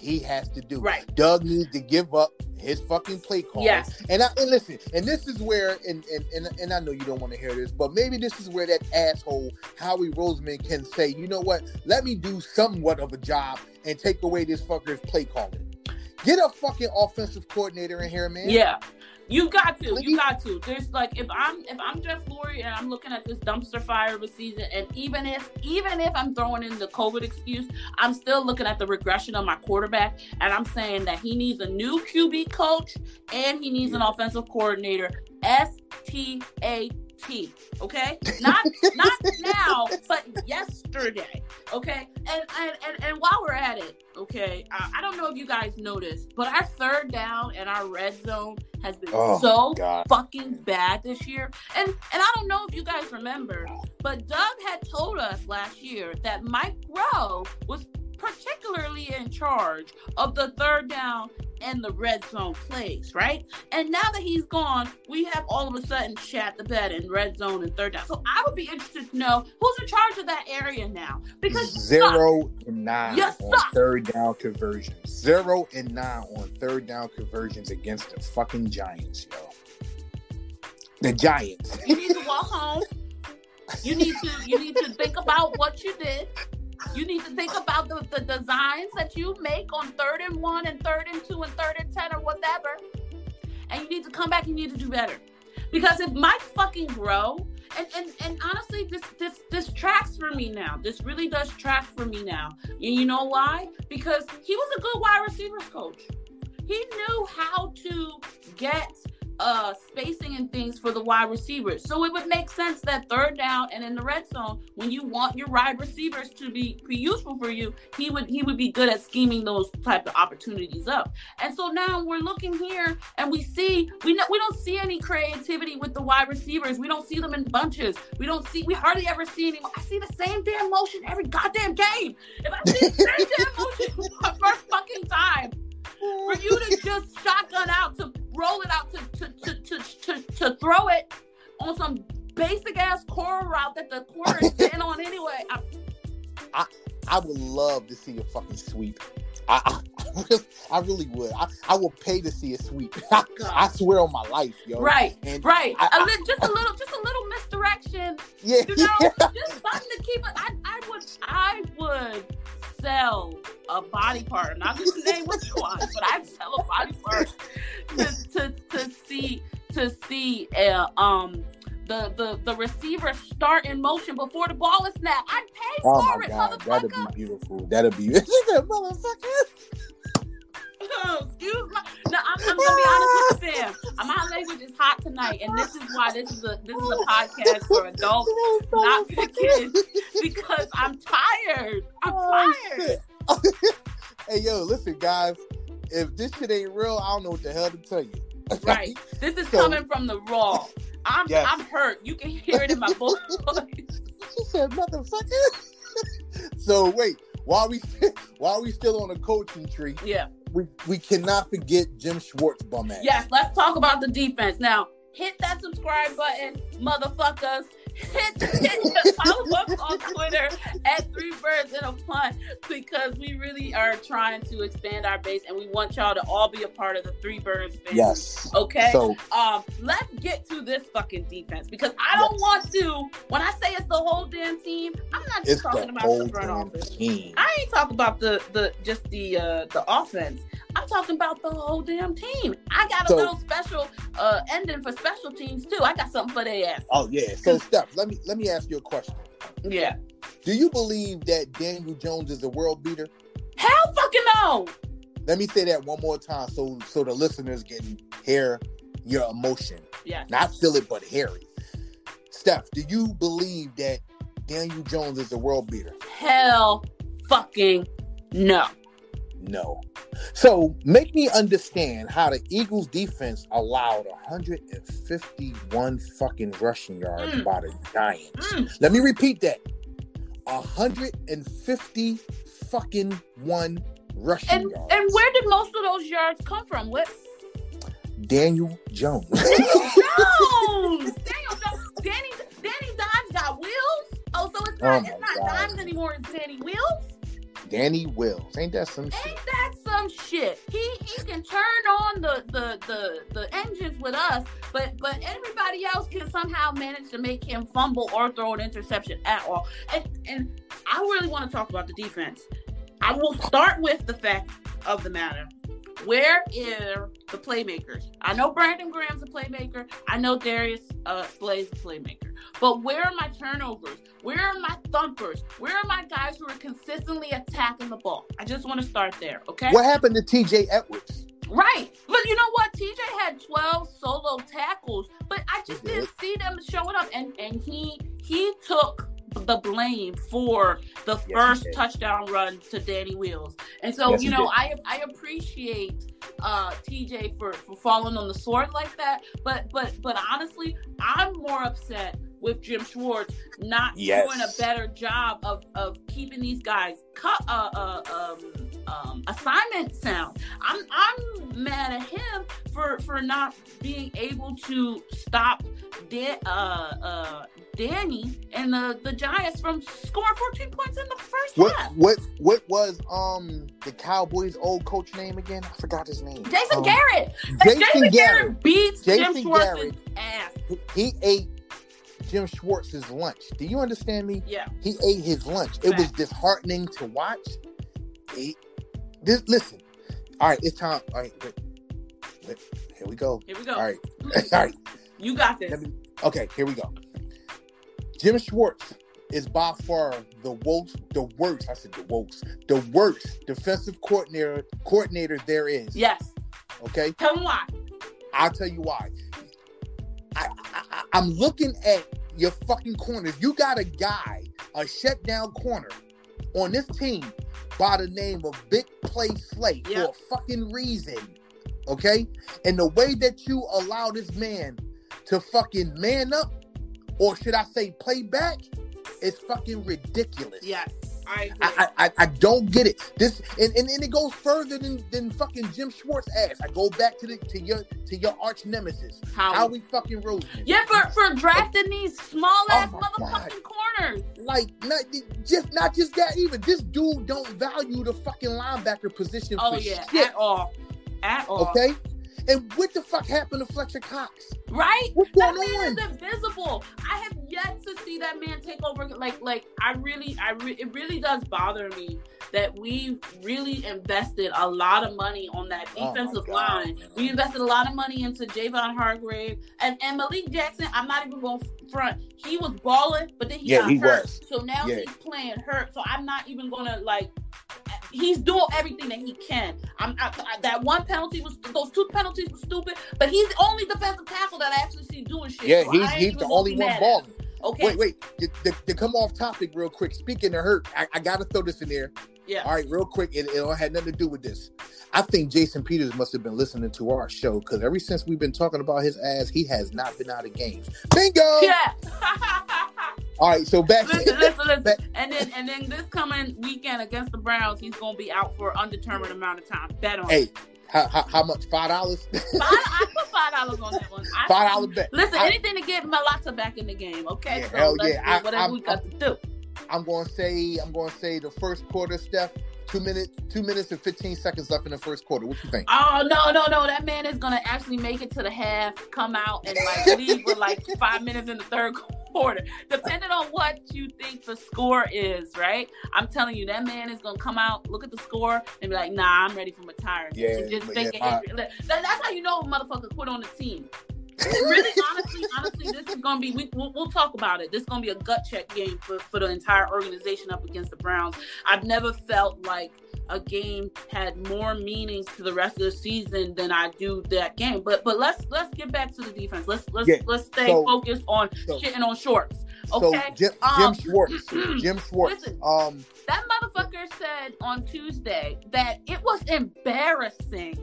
he has to do. right. Doug needs to give up his fucking play call. Yes. And I and listen, and this is where and and and, and I know you don't want to hear this, but maybe this is where that asshole Howie Roseman can say, you know what? Let me do somewhat of a job and take away this fucker's play calling. Get a fucking offensive coordinator in here, man. Yeah. You got to, you got to. There's like if I'm if I'm Jeff Lurie and I'm looking at this dumpster fire of a season, and even if even if I'm throwing in the COVID excuse, I'm still looking at the regression of my quarterback, and I'm saying that he needs a new QB coach and he needs an offensive coordinator. S T A Okay, *laughs* not not now, but yesterday. Okay, and and and, and while we're at it, okay, I, I don't know if you guys noticed, but our third down and our red zone has been Oh, so God. fucking bad this year. And and I don't know if you guys remember, but Doug had told us last year that Mike Groh was particularly in charge of the third down and the red zone plays, right? And now that he's gone, we have all of a sudden shat the bed in red zone and third down. So I would be interested to know who's in charge of that area now. Because. Zero and nine You on suck. third down conversions. Zero and nine on third down conversions against the fucking Giants, yo. The Giants. You need to walk home. You need to you need to think about what you did. You need to think about the, the designs that you make on third and one and third and two and third and ten or whatever. And you need to come back you need to do better. Because if Mike fucking Groh, and, and, and honestly, this this this tracks for me now. This really does track for me now. And you know why? Because he was a good wide receivers coach. He knew how to get uh spacing and things for the wide receivers. So it would make sense that third down and in the red zone, when you want your wide receivers to be, be useful for you, he would he would be good at scheming those type of opportunities up. And so now we're looking here and we see we know we don't see any creativity with the wide receivers. We don't see them in bunches. We don't see we hardly ever see any. I see the same damn motion every goddamn game. If I see the same damn motion *laughs* for first fucking time for you to just shotgun out to roll it out to to to to, to, to throw it on some basic ass core route that the corner is *laughs* sitting on anyway. I, I would love to see a fucking sweep. I, I, *laughs* I really would. I, I will pay to see a sweep. *laughs* I, I swear on my life, yo. Right, and right. I, a li- just a little, just a little misdirection. Yeah, you know, *laughs* yeah. just something to keep it. I, I would, I would sell a body part. Not just name which one, but I'd sell a body part to, to, to see to see uh, um the, the the receiver start in motion before the ball is snapped. I'd pay oh for my it, God, motherfucker. That'd be beautiful. That'd be *laughs* motherfucker. *laughs* Excuse me. No, I'm, I'm gonna be honest with you, fam. *laughs* My language is hot tonight, and this is why this is a this is a podcast for adults, not for kids, because I'm tired. I'm Oh, tired. hey yo, listen, guys. If this shit ain't real, I don't know what the hell to tell you. Right. This is So- coming from the raw. I'm Yes. I'm hurt. You can hear it in my voice. *laughs* She said, "Motherfucker." *laughs* so wait, while we *laughs* while we still on the coaching tree, yeah. we we cannot forget Jim Schwartz bum ass. Yes, let's talk about the defense. Now, hit that subscribe button, motherfuckers. *laughs* Follow us on Twitter at Three Birds in a Punt because we really are trying to expand our base and we want y'all to all be a part of the Three Birds family. Yes. Okay. So um, let's get to this fucking defense because I don't Yes. want to. When I say it's the whole damn team, I'm not just it's talking the about the front office. team. I ain't talking about the the just the uh the offense. I'm talking about the whole damn team. I got a So- little special uh ending for special teams too. I got something for their ass. Oh yeah. So Steph, let me let me ask you a question. Yeah. Do you believe that Daniel Jones is a world beater? Hell fucking no. Let me say that one more time so so the listeners can hear your emotion. Yeah. Not feel it, but hear it. Steph, do you believe that Daniel Jones is a world beater? Hell fucking no. No. So make me understand how the Eagles defense allowed 151 fucking rushing yards Mm. by the Giants. Mm. Let me repeat that. 150 fucking one rushing And yards. and where did most of those yards come from? What Daniel Jones. *laughs* Jones? Daniel Jones. Danny Danny Dimes got wheels? Oh, so it's Oh not my it's not God. Dimes anymore, it's Danny Wheels? Danny Wills. Ain't that some shit? Ain't that some shit? He he can turn on the the the, the engines with us, but but everybody else can somehow manage to make him fumble or throw an interception at all. And and I really want to talk about the defense. I will start with the fact of the matter. Where are the playmakers? I know Brandon Graham's a playmaker. I know Darius uh, Slay's a playmaker. But where are my turnovers? Where are my thumpers? Where are my guys who are consistently attacking the ball? I just want to start there, okay? What happened to TJ Edwards? Right. But you know what? TJ had 12 solo tackles, but I just didn't see them showing up. And and he he took the blame for the he first touchdown run to Danny Wheels. And so, Yes, you know. I I appreciate uh TJ for, for falling on the sword like that. But but but honestly, I'm more upset with Jim Schwartz not Yes. doing a better job of, of keeping these guys cut uh, uh um um assignment sound. I'm I'm mad at him for for not being able to stop Dan, uh uh Danny and the the Giants from scoring 14 points in the first What half. what what was um the Cowboys old coach name again? I forgot his name. Jason Um, Garrett. Jason, Jason Garrett. Garrett beats Jason Jim Schwartz's Garrett. ass. He ate Jim Schwartz's lunch. Do you understand me? Yeah. He ate his lunch. It was disheartening to watch. He, this, listen. All right, it's time. All right, wait, wait, here we go. Here we go. All right, *clears throat* *laughs* all right. You got this. Me- Okay, here we go. Jim Schwartz is by far the worst, the worst. I said the worst, the worst defensive coordinator coordinator there is. Yes. Okay, Tell me why. I'll tell you why. I, I, I'm looking at your fucking corners. You got a guy, a shutdown corner on this team by the name of Big Play Slay Yep. for a fucking reason. Okay? And the way that you allow this man to fucking man up, or should I say play back, is fucking ridiculous. Yes, I. I, I, I- I don't get it. This and, and, and it goes further than, than fucking Jim Schwartz ass. I go back to the to your to your arch nemesis. How? Howie fucking Roseman. yeah, for for drafting these small oh ass Oh my motherfucking corners. Like not just not just that even. This dude don't value the fucking linebacker position Oh for yeah, shit. at all, at all. Okay? And what the fuck happened to Fletcher Cox? Right? What's That going man on? is invisible. I have yet to see that man take over. Like, like I really, I re- it really does bother me that we really invested a lot of money on that Oh defensive God, line. We invested a lot of money into Javon Hargrave and and Malik Jackson. I'm not even going to front. He was balling, but then he Yeah, got he hurt. was. So now Yeah. he's playing hurt. So I'm not even gonna like. He's doing everything that he can. I'm I, I- that one penalty was those two penalties were stupid, but he's the only defensive tackle that I actually see doing shit. Yeah, so he's he's the only one balling. Okay. Wait, wait. To, to- to come off topic real quick. Speaking of hurt, I, I gotta throw this in there. Yeah. All right, real quick. It, it all had nothing to do with this. I think Jason Peters must have been listening to our show because ever since we've been talking about his ass, he has not been out of games. Bingo. Yeah. All right, so back. listen, listen, listen. back- And then and then this coming weekend against the Browns, he's gonna be out for an undetermined amount of time. Bet on. Hey, how, how, how much? Five dollars? I put five dollars on that one. I- Five dollar bet. Listen, I- anything to get Mailata back in the game, okay? Yeah, so hell let's yeah. do whatever I'm- we got to do. I'm going to say. I'm going to say the first quarter, Steph. Two minutes. Two minutes and fifteen seconds left in the first quarter. What you think? Oh no, no, no! That man is gonna actually make it to the half, come out, and like *laughs* leave with like five minutes in the third quarter, depending on what you think the score is. Right? I'm telling you, that man is gonna come out, look at the score, and be like, "Nah, I'm ready for retirement." Yeah, just but think yeah, that's how you know a motherfucker quit on the team. Really, honestly, honestly, this is gonna be. We, we'll, we'll talk about it. This is gonna be a gut check game for, for the entire organization up against the Browns. I've never felt like a game had more meaning to the rest of the season than I do that game. But but let's let's get back to the defense. Let's let's Yeah, let's stay so- focused on so- shitting on shorts. Okay. So Jim, Um, Jim Schwartz. *clears throat* Jim Schwartz. listen. Um. That motherfucker said on Tuesday that it was embarrassing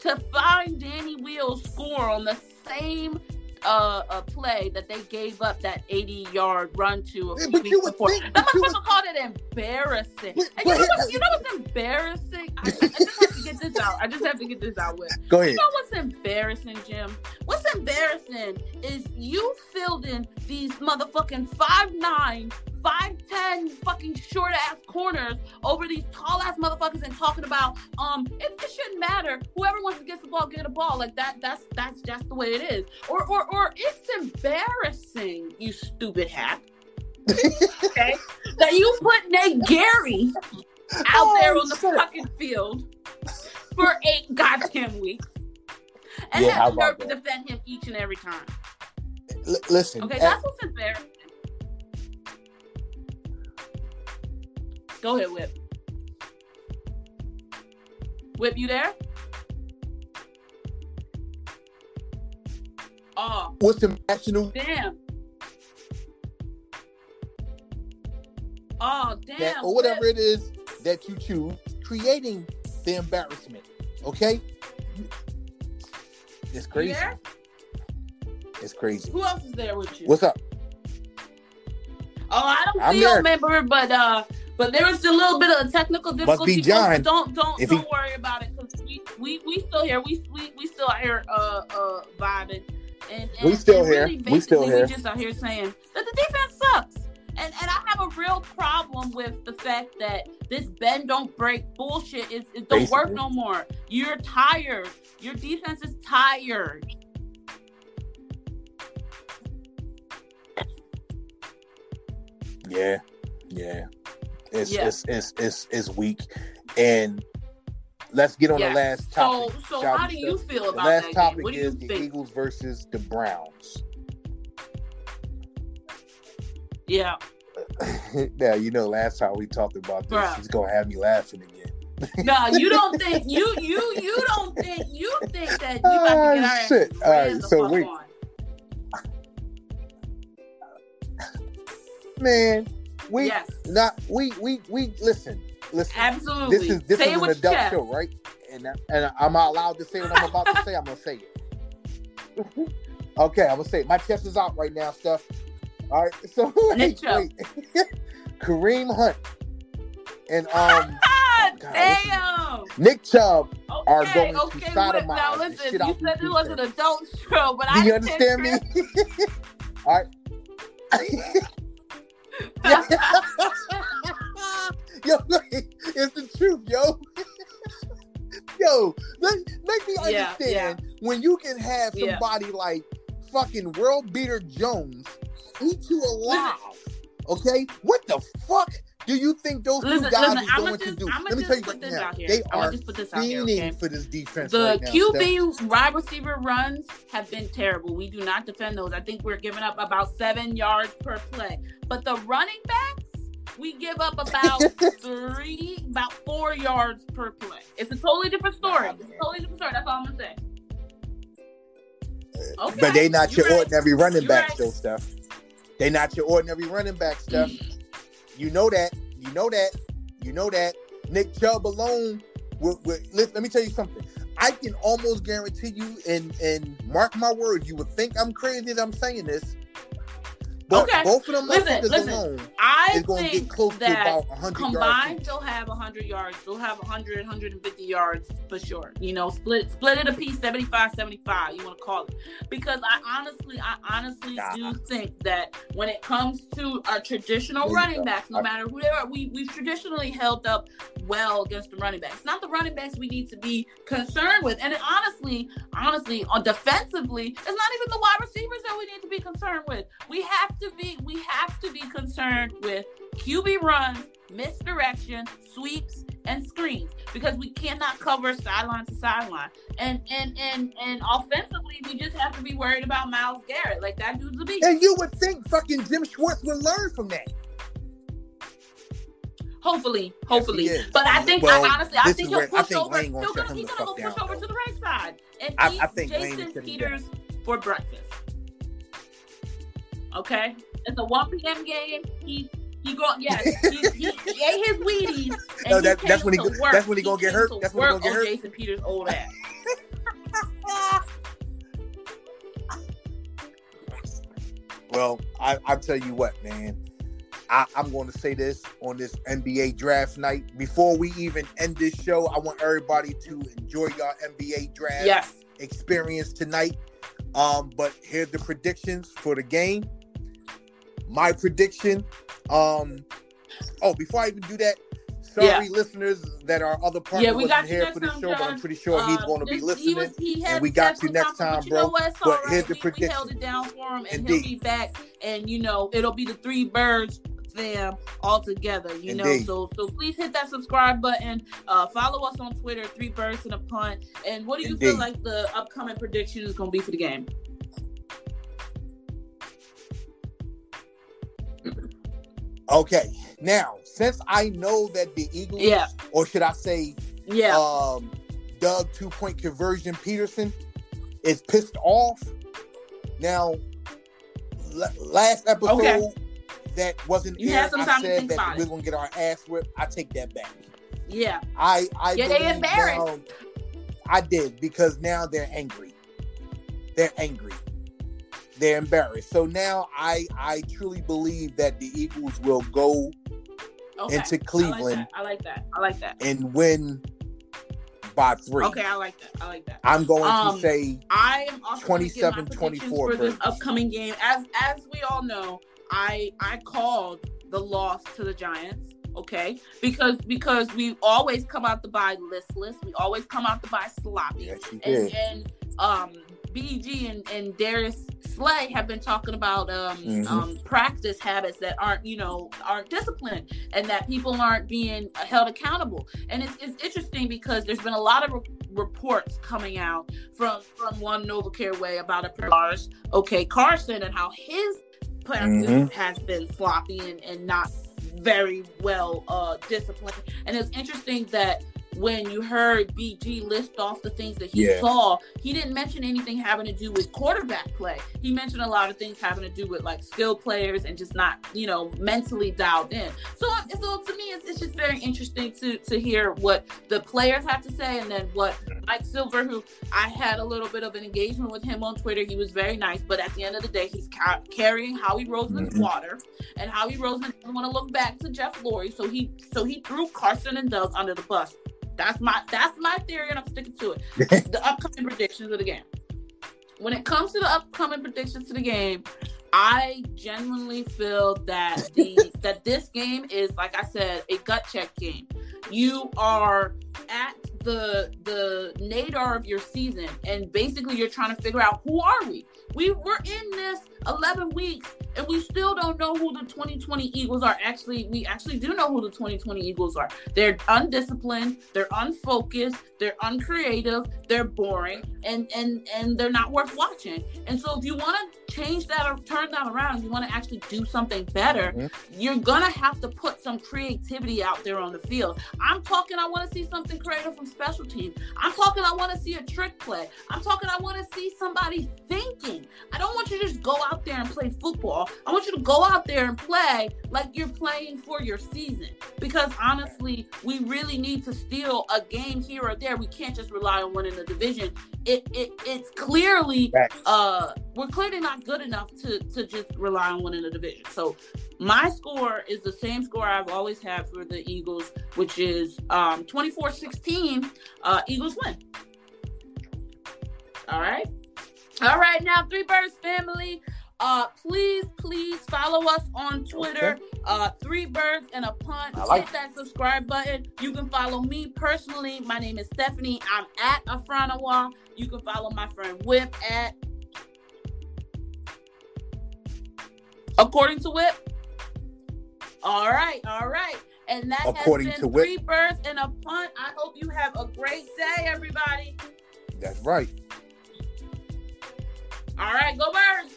to find Danny Wheels score on the same uh, uh play that they gave up that 80 yard run to a few but weeks before. think- that motherfucker called it embarrassing. But- and you know, what's, you know what's embarrassing? I, I just have to get this out. I just have to get this out with. Go ahead. You know what's embarrassing, Jim? What's embarrassing is you filled in these motherfucking five nine, five ten fucking short ass corners over these tall ass motherfuckers and talking about um it, it shouldn't matter. Whoever wants to get the ball, get a ball. Like that that's that's just the way it is. Or or or it's embarrassing, you stupid hack. okay? *laughs* That you put Nate Gerry out Oh, there on the shit. fucking field for eight goddamn weeks. And Yeah, have the nerve to defend him each and every time. L- listen. Okay, at- that's what's embarrassing. Go ahead, Whip. Whip, you there? Oh, what's the national damn. Oh, damn. that or whatever Whip. it is that you choose, creating the embarrassment. Okay. It's crazy. It's crazy. Who else is there with you? What's up? Oh, I don't I'm see your member, but uh, but there was a little bit of a technical difficulty. be John. but Don't don't If don't he- worry about it because we, we we still here. We we we still out here uh uh vibing. And, and We still here. Really We still basically here. We just out here saying that the defense sucks. And and I have a real problem with the fact that this bend don't break bullshit is it don't work no more. You're tired. Your defense is tired. Yeah, yeah. It's it's, it's it's weak. And let's get on yeah. the last topic. So, so how do you feel about the last that topic game? is the think? Eagles versus the Browns. Yeah. *laughs* now you know last time we talked about this, Bruh. gonna have me laughing again. *laughs* no, you don't think *laughs* you you you don't think you think that you about to ah, get our shit. All right, so wait. Man, we Yes. not we we we listen. Listen. Absolutely. This is this Say is an adult chest. show, right? And and I'm not allowed to say what I'm about to say. I'm gonna say it. *laughs* okay, I'm gonna say it. My chest is out right now, stuff. All right, *laughs* so Nick wait, wait. *laughs* Kareem Hunt and um God, listen. damn. Nick Chubb. Okay, are going to okay. sodomize Now listen, shit you said it was an adult show, but Do I you understand me? All right. *laughs* yo, it's the truth, yo. *laughs* yo, let, make me Yeah, understand when you can have Yeah. somebody like fucking world beater Jones eat you alive. *laughs* Okay, what the fuck do you think those Listen, two guys listen, is I'ma to do? I'ma Let me just tell you put right this now, out here. they I'ma are just put this out here, okay? for this defense The right now. QB wide receiver runs have been terrible. We do not defend those. I think we're giving up about seven yards per play. But the running backs, we give up about *laughs* three, about four yards per play. It's a totally different story. It's a totally different story. That's all I'm gonna say. Okay, But they not you're your ordinary running You're backs, right. though, Steph. They not your ordinary running backs, Steph. You know that. You know that. You know that. Nick Chubb alone. Let, let me tell you something. I can almost guarantee you, and and mark my words, you would think I'm crazy that I'm saying this. But Okay. both of them Listen, listen. alone I is going to get think close to that about 100 combined yards. they'll have 100 yards. They'll have 100 150 yards for sure. You know split split it a piece 75 75 you want to call it. Because i honestly i honestly do think that when it comes to our traditional running backs no I- matter who they are we, we've traditionally held up well against the running backs. Not the running backs we need to be concerned with. And honestly honestly on defensively it's not even the wide receivers that we need to be concerned with. We have to be we have to be concerned with QB runs, misdirection, sweeps, and screens because we cannot cover sideline to sideline. And and and and offensively, we just have to be worried about Myles Garrett. Like that dude's a beast. And you would think fucking Jim Schwartz would learn from that. Hopefully, hopefully. is. but I think Well, I honestly I think he'll push over. Wayne gonna he'll shut go, him he's gonna go push down, over though. to the right side and I- eat I think Jason Peters for breakfast. Okay, it's a 1 p.m. game. He he go yes. *laughs* He, he, he ate his Wheaties. And No, he that- that's when he work. that's when he gonna get hurt? to That's when he gonna get hurt? Jason Peters' old ass. *laughs* Well, I, I tell you what, man. I, I'm going to say this on this NBA draft night. Before we even end this show, I want everybody to enjoy your NBA draft Yes. experience tonight. Um, but here's the predictions for the game. My prediction. Um, oh, before I even do that, sorry, Yeah. listeners that our other partner Yeah, we wasn't got here for time, show, but I'm pretty sure he's Uh, going to be listening. He was, he had and we got you next time, but you know bro. what? But all right. here's the we, we prediction. held it down for him, and Indeed. he'll be back. And you know, it'll be the three birds them all together. You know, so so please hit that subscribe button. Uh, follow us on Twitter, three birds and a punt. And what do you feel like the upcoming prediction is going to be for the game? Okay, now since I know that the Eagles, Yeah. or should I say, Yeah, um, Doug two point conversion Pederson is pissed off. Now, l- last episode Okay. that wasn't You aired, I said that we're gonna get our ass whipped. I take that back. yeah, I I Yeah, they embarrassed. now- I did because now they're angry. They're angry. They're embarrassed. So now I I truly believe that the Eagles will go okay. into I like Cleveland that. I like that. I like that. and win by three. Okay, I like that. I like that. I'm going Um, to say I am also 27, 27, 24 for this upcoming game. As as we all know, I I called the loss to the Giants. Okay, because because we always come out to buy listless. We always come out to buy sloppy. yes, you and, did. and um BG and, and Darius Slay have been talking about um, Mhm. um practice habits that aren't you know aren't disciplined and that people aren't being held accountable and it's, it's interesting because there's been a lot of re- reports coming out from from one NovaCare way about a Lars okay Carson and how his practice Mhm. has been sloppy and, and not very well uh disciplined and it's interesting that when you heard BG list off the things that he Yeah. saw, he didn't mention anything having to do with quarterback play. He mentioned a lot of things having to do with like skill players and just not, you know, mentally dialed in. So, uh, so to me, it's, it's just very interesting to to hear what the players have to say, and then what Mike Silver, who I had a little bit of an engagement with him on Twitter, he was very nice, but at the end of the day, he's ca- carrying Howie Roseman's Mhm. water, and Howie Roseman doesn't want to look back to Jeff Lurie, so he so he threw Carson and Doug under the bus. That's my that's my theory, and I'm sticking to it. *laughs* the upcoming predictions of the game. When it comes to the upcoming predictions to the game, I genuinely feel that the *laughs* that this game is, like I said, a gut check game. You are at the the nadir of your season, and basically you're trying to figure out who are we. We were in this 11 weeks, and we still don't know who the 2020 Eagles are. Actually, we actually do know who the 2020 Eagles are. They're undisciplined, they're unfocused, they're uncreative, they're boring, and and and they're not worth watching. And so, if you want to change that or turn that around, you want to actually do something better, Mhm. you're gonna have to put some creativity out there on the field. I'm talking. I want to see something creative from special teams. I'm talking. I want to see a trick play. I'm talking. I want to see somebody thinking. I don't want you to just go out there and play football. I want you to go out there and play like you're playing for your season. Because honestly, we really need to steal a game here or there. We can't just rely on winning the division. It it it's clearly uh we're clearly not good enough to to just rely on winning the division. So my score is the same score I've always had for the Eagles, which is um 24-16. Uh Eagles win. All right. All right, now Three Birds family. Uh please, please follow us on Twitter. Uh Three Birds and a Punt. Like Hit that subscribe button. You can follow me personally. My name is Stephanie. I'm at Afranawa. You can follow my friend Whip at according to Whip. All right, all right. And that According has to been Whip. three birds and a punt. I hope you have a great day, everybody. That's right. All right, go birds.